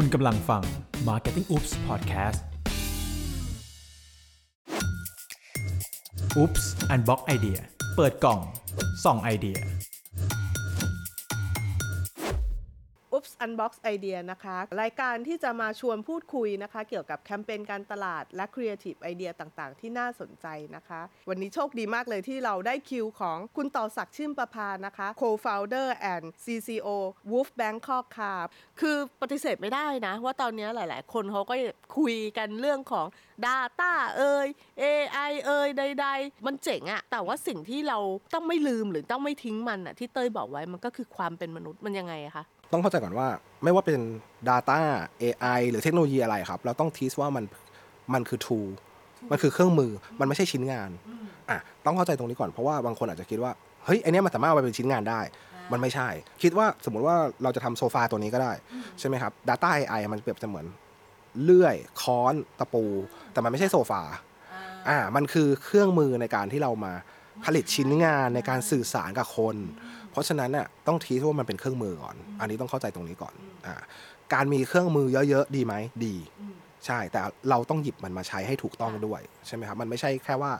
คุณกำลังฟัง Marketing Oops Podcast Oops Unbox Idea เปิดกล่องส่องไอเดีย Unbox Idea นะคะ รายการที่จะมาชวนพูดคุยนะคะ เกี่ยวกับแคมเปญการตลาดและ Creative Idea ต่างๆ ที่น่าสนใจนะคะ วันนี้โชคดีมากเลยที่เราได้คิวของคุณต่อศักดิ์ชื่นประพานะคะ Co-founder and CCO Wolf Bangkok ค่ะคือปฏิเสธไม่ได้นะ ว่าตอนนี้หลาย ๆ คนเขาก็คุยกันเรื่องของ Data เอ่ย AI เอ่ยใด ๆ มันเจ๋งอะแต่ว่าสิ่งที่เราต้องไม่ลืมหรือต้องไม่ทิ้งมันอะที่เต้ยบอกไว้มันก็คือความเป็นมนุษย์มันยังไงอะคะ ต้องเข้าใจก่อนว่าไม่ว่าเป็น Data AI หรือเทคโนโลยีอะไรครับ เราต้องทีสว่ามันมันคือ tool มันคือเครื่องมือมันไม่ใช่ชิ้นงานอะต้องเข้าใจตรงนี้ก่อนเพราะว่าบางคนอาจจะคิดว่าเฮ้ยไอเนี้ยมันสามารถเอาไปเป็นชิ้นงานได้ มันไม่ใช่ คิดว่าสมมติว่าเราจะทำโซฟาตัวนี้ก็ได้ ใช่ไหมครับ Data AI มันเปรียบเสมือนเลื่อย ค้อน ตะปู แต่มันไม่ใช่โซฟาอ่ามันคือเครื่องมือในการที่เรามา ผลิตชิ้นงานในการสื่อสารกับคน เพราะฉะนั้นน่ะต้องทีว่ามันเป็นเครื่องมือก่อน อันนี้ต้องเข้าใจตรงนี้ก่อนอ่าการมีเครื่องมือเยอะๆ ดีไหมดี ใช่ แต่เราต้องหยิบมันมาใช้ให้ถูกต้องด้วยใช่ไหมครับมันไม่ใช่แค่ว่า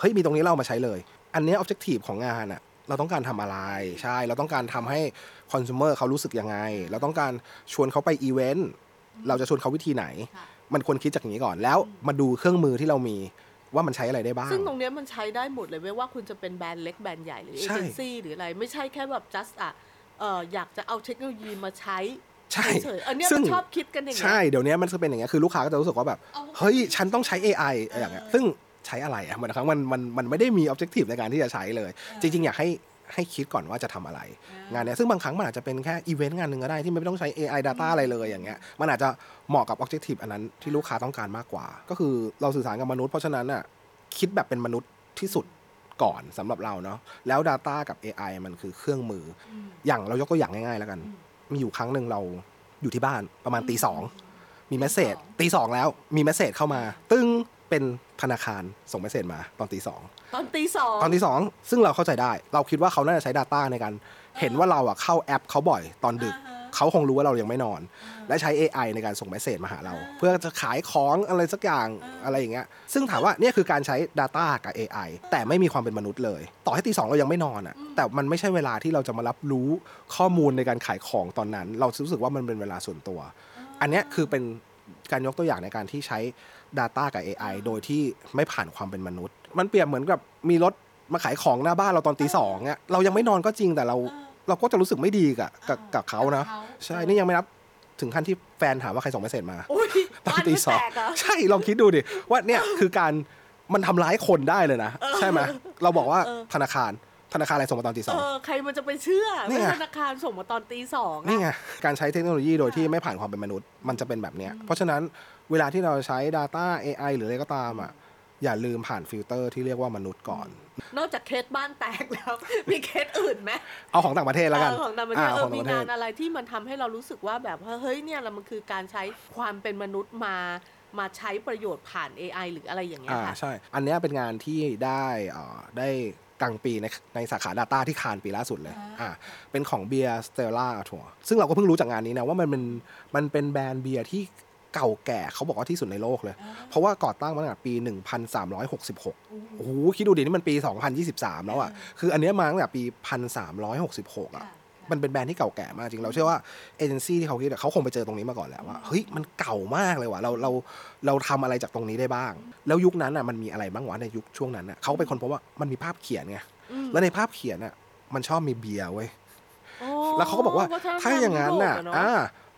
เฮ้ยมีตรงนี้เรามาใช้เลย อันนี้ออบเจกตีฟของงานอะเราต้องการทำอะไร ใช่ เราต้องการทำให้คอน sumer เขารู้สึกยังไง เราต้องการชวนเขาไปอีเวนต์ เราจะชวนเขาวิธีไหน มันควรคิดจากอย่างนี้ก่อน แล้วมาดูเครื่องมือที่เรามี ว่ามันใช้อะไรได้บ้าง ซึ่งตรงเนี้ยมันใช้ได้หมดเลยไม่ว่าคุณจะเป็นแบรนด์เล็กแบรนด์ใหญ่หรือเอใช่เจนซี่หรืออะไร ไม่ใช่แค่แบบ just อะเอออยากจะเอาเทคโนโลยีมาใช้ใช่เฉยๆอันเนี้ยซึ่มังนชอบคิดกันอย่างเงี้ใช่ยเดี๋ยวนี้มันจะเป็นอย่างเงี้ยคือลูกค้าก็จะรู้สึกว่าแบบเอาเฮ้ย ฉันต้องใช้ AI อย่างเงี้ยซึ่งใช้อะไรอะมันครั้งมันมันมันไม่ได้มีออบเจกตีฟในการที่จะใช้เลย จริง ๆ อยากให้ ให้คิดก่อนว่าจะทำอะไร งานเนี้ยซึ่งบางครั้งมันอาจจะเป็นแค่อีเวนต์งานหนึ่งก็ได้ที่ไม่ต้องใช้ AI Data อะไรเลยอย่างเงี้ยมันอาจจะเหมาะกับออบเจกตีฟอันนั้นที่ลูกค้าต้องการมากกว่า ก็คือเราสื่อสารกับมนุษย์เพราะฉะนั้นอะคิดแบบเป็นมนุษย์ที่สุดก่อนสำหรับเราเนาะแล้ว Data กับ AI มันคือเครื่องมือออย่างเรายกตัวอย่างง่ายๆแล้วกัน มีอยู่ครั้งหนึ่งเราอยู่ที่บ้านประมาณตีสองมี message ตีสองแล้วมี message เข้ามา ตึ้ง เป็นธนาคารส่ง message มาตอนตีสองตอนตีสองตอนที่สองซึ่งเราเข้าใจได้ เราคิดว่าเขาน่าจะใช้ Data ในการเห็นว่าเราอะเข้าแอปเขาบ่อยตอนดึกเขาคงรู้ว่าเรายังไม่นอน และใช้ AI ในการส่ง message มาหาเรา เพื่อจะขายของอะไรสักอย่างอะไรอย่างเงี้ยซึ่งถามว่าเนี่ยคือการใช้ Data กับ AI แต่ไม่มีความเป็นมนุษย์เลย ต่อให้ตีสองเรายังไม่นอนอะแต่มันไม่ใช่เวลาที่เราจะมารับรู้ข้อมูลในการขายของตอนนั้น เรารู้สึกว่ามันเป็นเวลาส่วนตัว อันเนี้ยคือเป็น การยกตัวอย่างในการที่ใช้ Data กับ AI โดยที่ไม่ผ่านความเป็นมนุษย์ มันเปรียบเหมือนกับมีรถมาขายของหน้าบ้านเราตอนตีสองเนี่ยเรายังไม่นอนก็จริงแต่เราเราก็จะรู้สึกไม่ดีกับกับกับเขานะ ใช่นี่ยังไม่นับถึงขั้นที่แฟนถามว่าใครส่งเมสเซจมาอุ้ยตอนบ้านตีไม่สองแตกเหรอใช่ลองคิดดูดิว่าเนี่ยคือการมันทำร้ายคนได้เลยนะ ใช่ไหมเราบอกว่าธนาคาร ธนาคารอะไรส่งมาตอนตีสเอองอใครมันจะไปเชื่อนี่ว่าไงธนาคารส่งมาตอนตีสองอะ นี่ไง การใช้เทคโนโลยีโดยที่ไม่ผ่านความเป็นมนุษย์ มันจะเป็นแบบเนี้ยเพราะฉะนั้นเวลาที่เราใช้ Data AI หรืออะไรก็ตามอะอย่าลืมผ่านฟิลเตอร์ที่เรียกว่ามนุษย์ก่อน นอกจากเคสบ้านแตกแล้ว มีเคสอื่นไหมเอาของต่างประเทศแล้วกันเออของต่างประเทศอ่าเอาของต่างประเทศมีงานอะไรที่มันทำให้เรารู้สึกว่าแบบเฮ้ยเนี่ยมันคือการใช้ความเป็นมนุษย์มามาใช้ประโยชน์ผ่าน AI หรืออะไรอย่างเงี้ยอ่าค่ะ ใช่ อันเนี้ยเป็นงานที่ได้อ่าได้ Grand Prix ในในสาขา Data ที่คานส์ปีล่าสุดเลยอ่าเป็นของเบียร์ Stella Artois ซึ่งเราก็เพิ่งรู้จากงานนี้นะว่ามันเป็นมันเป็นแบรนด์เบียร์ที่เก่าแก่เขาบอกว่าที่สุดในโลกเลย เพราะว่าก่อตั้งมาตั้งแต่ปี 1366 โอ้โห คิดดูดิ นี่มันปี 2023 แล้วอะ คืออันเนี้ยมาตั้งแต่ปี 1366 อะ มันเป็นแบรนด์ที่เก่าแก่มากจริงเราเชื่อว่าเอเจนซี่ที่เขาคิดอะเขาคงไปเจอตรงนี้มาก่อนแล้วว่าเฮ้ยมันเก่ามากเลยว่ะเราเราเราทำอะไรจากตรงนี้ได้บ้าง แล้วยุคนั้นอะมันมีอะไรบ้างวะในยุคช่วงนั้นอะเขาเป็นคนพบว่ามันมีภาพเขียนไงแล้วในภาพเขียนอะมันชอบมีเบียร์เว้ยแล้วเขาก็บอกว่าวัฒนธรรมถ้าอย่างนั้นน่ะยุโรปเออ่า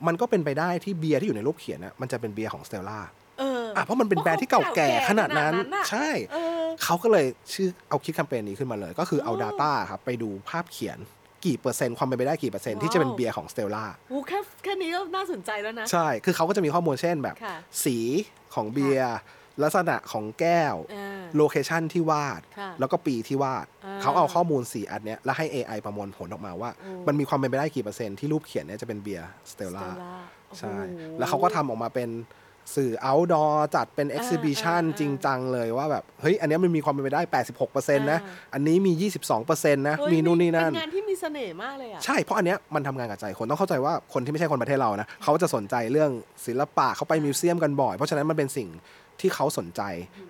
มันก็เป็นไปได้ที่เบียร์ที่อยู่ในรูปเขียนน่ะมันจะเป็นเบียร์ของสเตลล่าเอออะเพราะมันเป็นแบรนด์ที่เก่าแก่ขนาดนั้นน่ะใช่เออเขาก็เลยชื่อเอาคิดแคมเปญนี้ขึ้นมาเลย ก็คือเอา Data ครับไปดูภาพเขียน กี่เปอร์เซ็นต์ความเป็นไปได้กี่เปอร์เซ็นต์ที่จะเป็นเบียร์ของสเตลล่าโอ้แค่แค่นี้ก็น่าสนใจแล้วนะ ใช่ คือเขาก็จะมีข้อมูลเช่นแบบค่ะสีของเบียร์ลักษณะของแก้วอ่า location ที่วาดค่ะแล้วก็ปีที่วาดอ่าเขาเอาข้อมูลสีอันเนี้ยแล้วให้ AI ประมวลผลออกมาว่าโอ้มันมีความเป็นไปได้กี่เปอร์เซ็นต์ที่รูปเขียนเนี้ยจะเป็นเบียร์สเตลล่า Stella ใช่โอ้โหแล้วเขาก็ทำออกมาเป็น สื่อ outdoor จัดเป็นอ่า exhibition อ่าจริงจังเลยว่าแบบ เฮ้ย อันเนี้ยมันมีความเป็นไปได้ 86%นะอ่าอันนี้มี 22%นะเฮ้ยมีนู่นนี่นั่น เป็นงานที่มีเสน่ห์มากเลยอะ ใช่ เพราะอันเนี้ยมันทำงานกับใจคนต้องเข้าใจว่าคนที่ไม่ใช่คนประเทศเรานะเขาจะสนใจเรื่องศิลปะเขาไปมิวเซียมกันบ่อย เพราะฉะนั้นมันเป็นสิ่งที่เขาสนใจ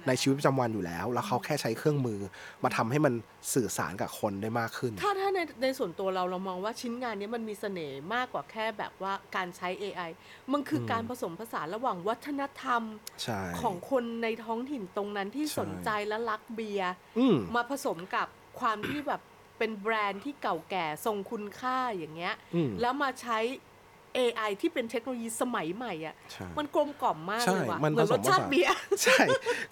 ในชีวิตประจำวันอยู่แล้ว แล้วเขาแค่ใช้เครื่องมือมาทำให้มันสื่อสารกับคนได้มากขึ้น ถ้าถ้า ในในส่วนตัวเราเรามองว่าชิ้นงานนี้มันมีเสน่ห์มากกว่าแค่แบบว่าการใช้ AI มันคืออมการผสมผสานระหว่างวัฒนธรรมใช่ของคนในท้องถิ่นตรงนั้นที่ใช่สนใจและรักเบียร์อืมมาผสมกับความที่แบบเป็นแบรนด์ที่เก่าแก่ทรงคุณค่าอย่างเงี้ยอืมแล้วมาใช้ AI ที่เป็นเทคโนโลยีสมัยใหม่อะใช่มันกลมกล่อมมากใช่เลยว่ะมันเหมือนผสรมสชาผติสานเบียร์ใช่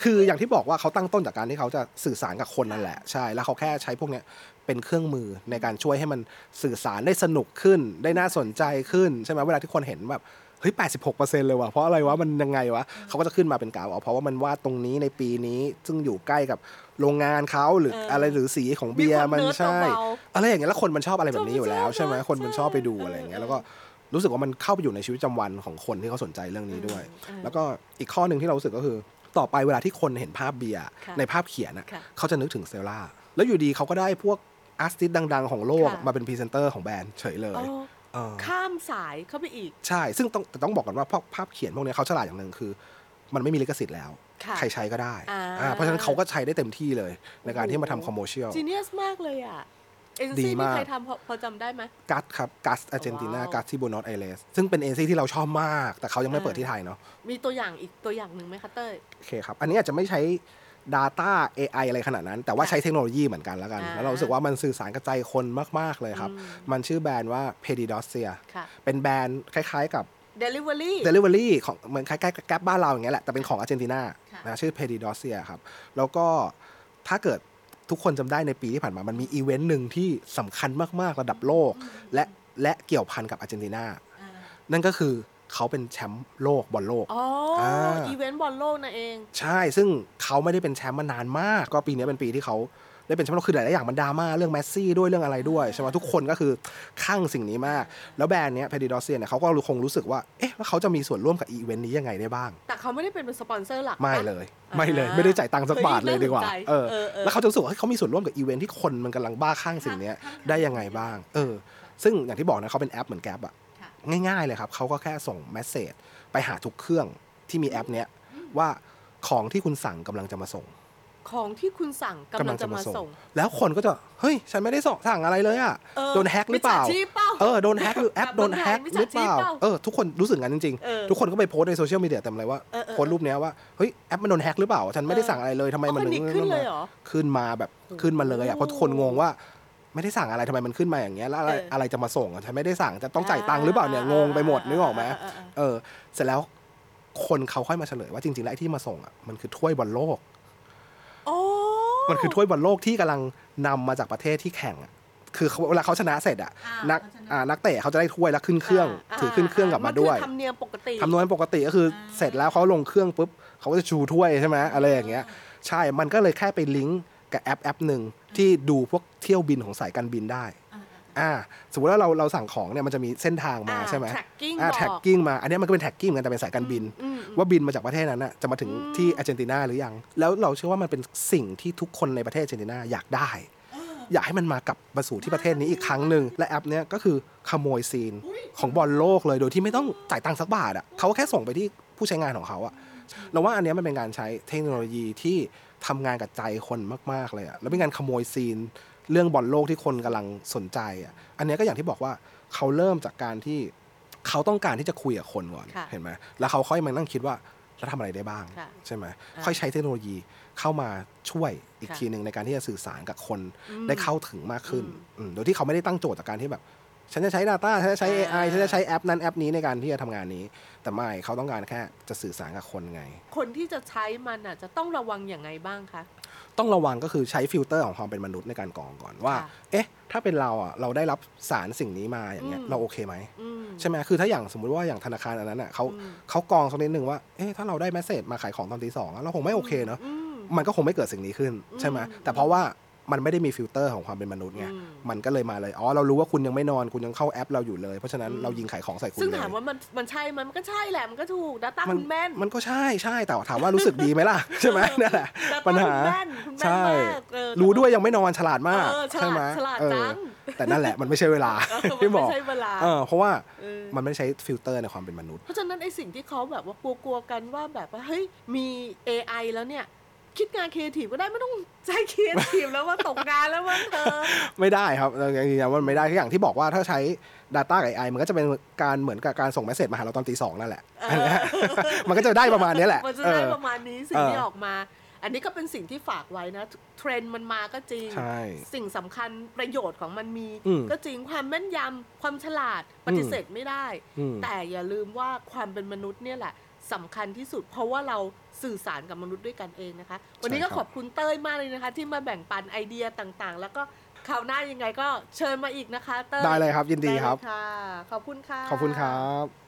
คืออย่างที่บอกว่าเขาตั้งต้นจากการที่เขาจะสื่อสารกับคนนั่นแหละ ใช่แล้วเขาแค่ใช้พวกเนี้ยเป็นเครื่องมือในการช่วยให้มันสื่อสารได้สนุกขึ้น ได้น่าสนใจขึ้นใช่ไหมเวลาที่คนเห็นแบบเฮ้ย 86%เลยว่ะ เพราะอะไรวะ มันยังไงวะ เขาก็จะขึ้นมาเป็นกราฟเอาเพราะว่ามันวาดตรงนี้ในปีนี้ ซึ่งอยู่ใกล้กับโรงงานเขาหรือเออออะไรหรือสีของเบียร์มีความมันเนิร์ดใช่เบาอะไรอย่างเงี้ย แล้วคนมันชอบอะไรแบบนี้อยู่แล้วชอบใช่ไหมชอบคนมันชอบไปดูใช่อะไรอย่างเงี้ยเออแล้วก็ รู้สึกว่ามันเข้าไปอยู่ในชีวิตประจำวันของคนที่เขาสนใจเรื่องนี้ด้วยอืมแล้วก็อีกข้อหนึ่งที่เรารู้สึกก็คือต่อไปเวลาที่คนเห็นภาพเบียร์ค่ะในภาพเขียนอะค่ะเขาจะนึกถึงสเตลล่าแล้วอยู่ดีเขาก็ได้พวกartist ดัง ๆ ของโลกค่ะมาเป็นพรีเซนเตอร์ของแบรนด์เฉยเลยอ๋อเออข้ามสายเข้าไปอีก ใช่ ซึ่งต้องแต่ต้องบอกกันว่าพวกภาพเขียนพวกเนี้ยเขาฉลาดอย่างหนึ่งคือ มันไม่มีลิขสิทธิ์แล้วค่ะใครใช้ก็ได้อ่าอ่าเพราะฉะนั้นเขาก็ใช้ได้เต็มที่เลยในการที่มาทำ commercial จีเนียสมากเลยอะ เอเจนซี่มานี่ใครทำพอพอจำได้ไหม GUT ครับ GUT อาร์เจนตินาว้าว GUT ที่บูนอสไอเรสซึ่งเป็นเอเจนซี่ที่เราชอบมาก แต่เขายังไม่อ่าเปิดที่ไทยเนาะมีตัวอย่างอีกตัวอย่างหนึ่งไหมคะเต้ย โอเคครับ อันนี้อาจจะไม่ใช้ Data AI อะไรขนาดนั้น แต่ว่าค่ะใช้เทคโนโลยีเหมือนกันแล้วกัน อ่า แล้วเรารู้สึกว่ามันสื่อสารกับใจคนมาก ๆ เลยครับอืมมันชื่อแบรนด์ว่า PedidosYa ค่ะ เป็นแบรนด์คล้ายๆกับ Delivery Delivery ของเหมือนคล้ายๆกับ Grab บ้านเราอย่างเงี้ยแหละแต่เป็นของอาร์เจนตินาค่ะ นะชื่อ PedidosYa ครับ แล้วก็ถ้าเกิด ทุกคนจำได้ในปีที่ผ่านมามันมีอีเวนต์หนึ่งที่สำคัญมากๆระดับโลก และและเกี่ยวพันกับอาร์เจนตินาอ่านั่นก็คือเขาเป็นแชมป์โลกบอลโลก อ๋ออ่าอีเวนต์บอลโลกนั่นเอง ใช่ ซึ่งเขาไม่ได้เป็นแชมป์มานานมาก ก็ปีนี้เป็นปีที่เขา ได้เป็นแชมป์โลกคือหลายๆอย่างมันดราม่าเรื่องเมสซี่ด้วยเรื่องอะไรด้วยใช่ไหมทุกคนก็คือคลั่งสิ่งนี้มาก แล้วแบรนด์เนี้ย PedidosYa เนี่ยเขาก็คงรู้สึกว่าเอ๊ะแล้วเขาจะมีส่วนร่วมกับอีเวนต์นี้ยังไงได้บ้าง แต่เขาไม่ได้เป็นสปอนเซอร์หลักไม่นะเลยอ่าไม่เลยไม่ได้จ่ายตังค์สักบาทเลยดีกว่าเฮ้ยน่าสนใจเออเออเออแล้วเขาจะรู้สึกว่าเฮ้ยเขามีส่วนร่วมกับอีเวนต์ที่คนมันกำลังบ้าคลั่งสิ่งเนี้ยได้ยังไงบ้าง เออ ซึ่งอย่างที่บอกนะเขาเป็นแอปเหมือน Grab อะค่ะง่ายๆเลยครับเขาก็แค่ส่ง message ไปหาทุกเครื่องที่มีแอปเนี้ยว่าของที่คุณสั่งกำลังจะมาส่ง ของที่คุณสั่งกำลังจะมาส่ง แล้วคนก็จะเฮ้ย ฉันไม่ได้ส่งสั่งอะไรเลยอะเออโดนแฮ็กหรือเปล่ามิจฉาชีพเปล่าเออโดนแฮ็กหรือแอปแบบโดนแฮ็กมิจหฉารือเปล่าชีพเปล่าเออทุกคนรู้สึกงั้นจริงเออๆทุกคนก็ไปโพสต์ในโซเชียลมีเดียเต็มเลยว่าเออเออโพสต์รูปเนี้ยว่าเฮ้ยแอปมันโดนแฮ็กหรือเปล่า ฉันไม่ได้เออสั่งอะไรเลยทำไมมันอ๋อคนนี้ขึ้นเลยเหรอขึ้นมาแบบขึ้นมาเลยอะเพราะทุกคนงงว่าไม่ได้สั่งอะไรทำไมมันขึ้นมาอย่างเงี้ยแล้วอะไรเออออะไรจะมาส่งอะฉันไม่ได้สั่งจะต้องจ่ายตังค์หรือเปล่าเนี่ยงงไปหมดนึกออกไหมเออเออเออเสร็จแล้วคนเขาค่อยมาเฉลยว่าจริงๆแล้วไอ้ที่มาส่งอะมันคือถ้วยบอลโลกโอ้ มันคือถ้วยบอลโลกที่กำลังนำมาจากประเทศที่แข่งอะคือเขาเวลาเขาชนะเสร็จอะอ่านักเขาชนะอ่านักเตะเขาจะได้ถ้วยแล้วขึ้นเครื่องาถือขึ้นเครื่องกลับมาด้วยนคือธรรมเนียมปกติทำนวนปกติก็คือเสร็จแล้วเขาลงเครื่องปุ๊บเขาก็จะชูถ้วยใช่ไหมอะไรอย่างเงี้ยใช่มันก็เลยแค่ไปลิงก์กับแอปแอปหนึ่งที่ดูพวกเที่ยวบินของสายการบินได้ อ่าสมมติว่าเราเราสั่งของเนี่ยมันจะมีเส้นทางมาอ่าใช่ไหม tracking อ่า บอก tracking มา อันเนี้ยมันก็เป็น tracking เหมือนกันแต่เป็นสายการบินอืม ว่าบินมาจากประเทศนั้นน่ะจะมาถึงที่อาร์เจนตินาหรือยัง แล้วเราเชื่อว่ามันเป็นสิ่งที่ทุกคนในประเทศอาร์เจนตินาอยากได้ อยากให้มันมากลับมาสู่ที่ประเทศนี้อีกครั้งหนึ่งและแอปเนี้ยก็คือขโมยซีนของบอลโลกเลยโดยที่ไม่ต้องจ่ายตังค์สักบาทอะเขาแค่ส่งไปที่ผู้ใช้งานของเขาอะเราว่าอันเนี้ยมันเป็นการใช้เทคโนโลยีที่ทำงานกับใจคนมากๆเลยอะแล้วเป็นการขโมยซีน เรื่องบอลโลกที่คนกำลังสนใจอะอันเนี้ยก็อย่างที่บอกว่าเขาเริ่มจากการที่เขาต้องการที่จะคุยกับคนก่อนค่ะเห็นไหมแล้วเขาค่อยมานั่งคิดว่าจะทำอะไรได้บ้างค่ะใช่ไหมอ่าค่อยใช้เทคโนโลยีเข้ามาช่วยอีกค่ะทีหนึ่งในการที่จะสื่อสารกับคนอืมได้เข้าถึงมากขึ้นอืมอืมโดยที่เขาไม่ได้ตั้งโจทย์จากการที่แบบ ฉันจะใช้ Data ฉันจะใช้อ่า AI ฉันจะใช้แอปนั้นแอปนี้ในการที่จะทำงานนี้ แต่ไม่เขาต้องการแค่จะสื่อสารกับคนไง คนที่จะใช้มันอะจะต้องระวังอย่างไงบ้างคะ ต้องระวังก็คือใช้ฟิลเตอร์ของความเป็นมนุษย์ในการกรองก่อนว่าค่ะเอ๊ะ ถ้าเป็นเราอะเราได้รับสารสิ่งนี้มาอย่างเงี้ยอืมเราโอเคไหมอืมใช่ไหมคือถ้าอย่างสมมุติว่าอย่างธนาคารอันนั้นอะเขาอืมเขากรองสักนิดหนึ่งว่าเอ๊ะถ้าเราได้ message มาขายของตอนตีสองอะเราคงไม่โอเคเนอะอืมมันก็คงไม่เกิดสิ่งนี้ขึ้นใช่ไหมอืมแต่เพราะว่า มันไม่ได้มีฟิลเตอร์ของความเป็นมนุษย์ไงอืมมันก็เลยมาเลย อ๋อ เรารู้ว่าคุณยังไม่นอน คุณยังเข้าแอปเราอยู่เลย เพราะฉะนั้นอืมเรายิงขายของใส่คุณซึ่งเลยถามว่ามันมันใช่ไหมมันก็ใช่แหละ มันก็ถูก Data มันคุณแม่น มันก็ใช่ ใช่ แต่ถามว่ารู้สึกดีไหมล่ะ ใช่ไหมเออนั่นแหละ Data ปัญหาคุณแม่นคุณแม่นใช่มากเออรู้ด้วยยังไม่นอนฉลาดมากเออฉลาดใช่ไหมฉลาดเออจังแต่นั่นแหละมันไม่ใช่เวลาเออมันที่บไม่อกใช่เวลาเออเพราะว่าเออมันไม่ใช้ฟิลเตอร์ในความเป็นมนุษย์ เพราะฉะนั้นไอ้สิ่งที่เขาแบบว่ากลัวๆกันว่าแบบว่าเฮ้ยมี AI แล้วเนี่ย คิดงานครีเอทีฟก็ได้ไม่ต้องใช้ครีเอทีฟแล้วว่าตกงานแล้วมั้งเธอไม่ได้ครับเรายังยืนยันว่ามันไม่ได้ทุกอย่างที่บอกว่าถ้าใช้ Data กับ AI มันก็จะเป็นการเหมือนกับการส่ง message มาหาเราตอนตีสองนั่นแหละเออมันก็จะได้ประมาณนี้แหละมันจะเอได้อประมาณนี้สิ่งที่เออออกมา อันนี้ก็เป็นสิ่งที่ฝากไว้นะ เทรนด์มันมาก็จริงใช่สิ่งสำคัญประโยชน์ของมันมีอืมก็จริงความแม่นยำความฉลาดปฏิเสธไม่ได้อืมแต่อย่าลืมว่าความเป็นมนุษย์เนี่ยแหละ สำคัญที่สุด เพราะว่าเราสื่อสารกับมนุษย์ด้วยกันเองนะคะ วันนี้ก็ใช่ครับขอบคุณเต้ยมากเลยนะคะ ที่มาแบ่งปันไอเดียต่างๆ แล้วก็คราวหน้ายังไงก็เชิญมาอีกนะคะเต้ยได้เลยครับยินดีครับไเลยค่ะขอบคุณค่ะขอบคุณครับ